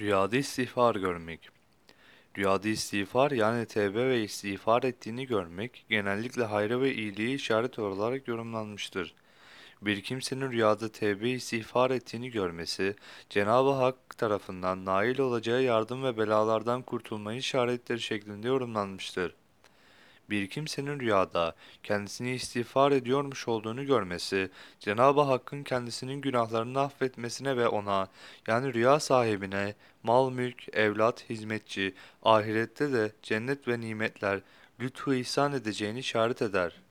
Rüyada istiğfar görmek. Rüyada istiğfar yani tevbe ve istiğfar ettiğini görmek genellikle hayra ve iyiliğe işaret olarak yorumlanmıştır. Bir kimsenin rüyada tevbe istiğfar ettiğini görmesi, Cenab-ı Hak tarafından nail olacağı yardım ve belalardan kurtulmayı işaretleri şeklinde yorumlanmıştır. Bir kimsenin rüyada kendisini istiğfar ediyormuş olduğunu görmesi, Cenab-ı Hakk'ın kendisinin günahlarını affetmesine ve ona, yani rüya sahibine, mal mülk, evlat, hizmetçi, ahirette de cennet ve nimetler, lütfu ihsan edeceğini işaret eder.''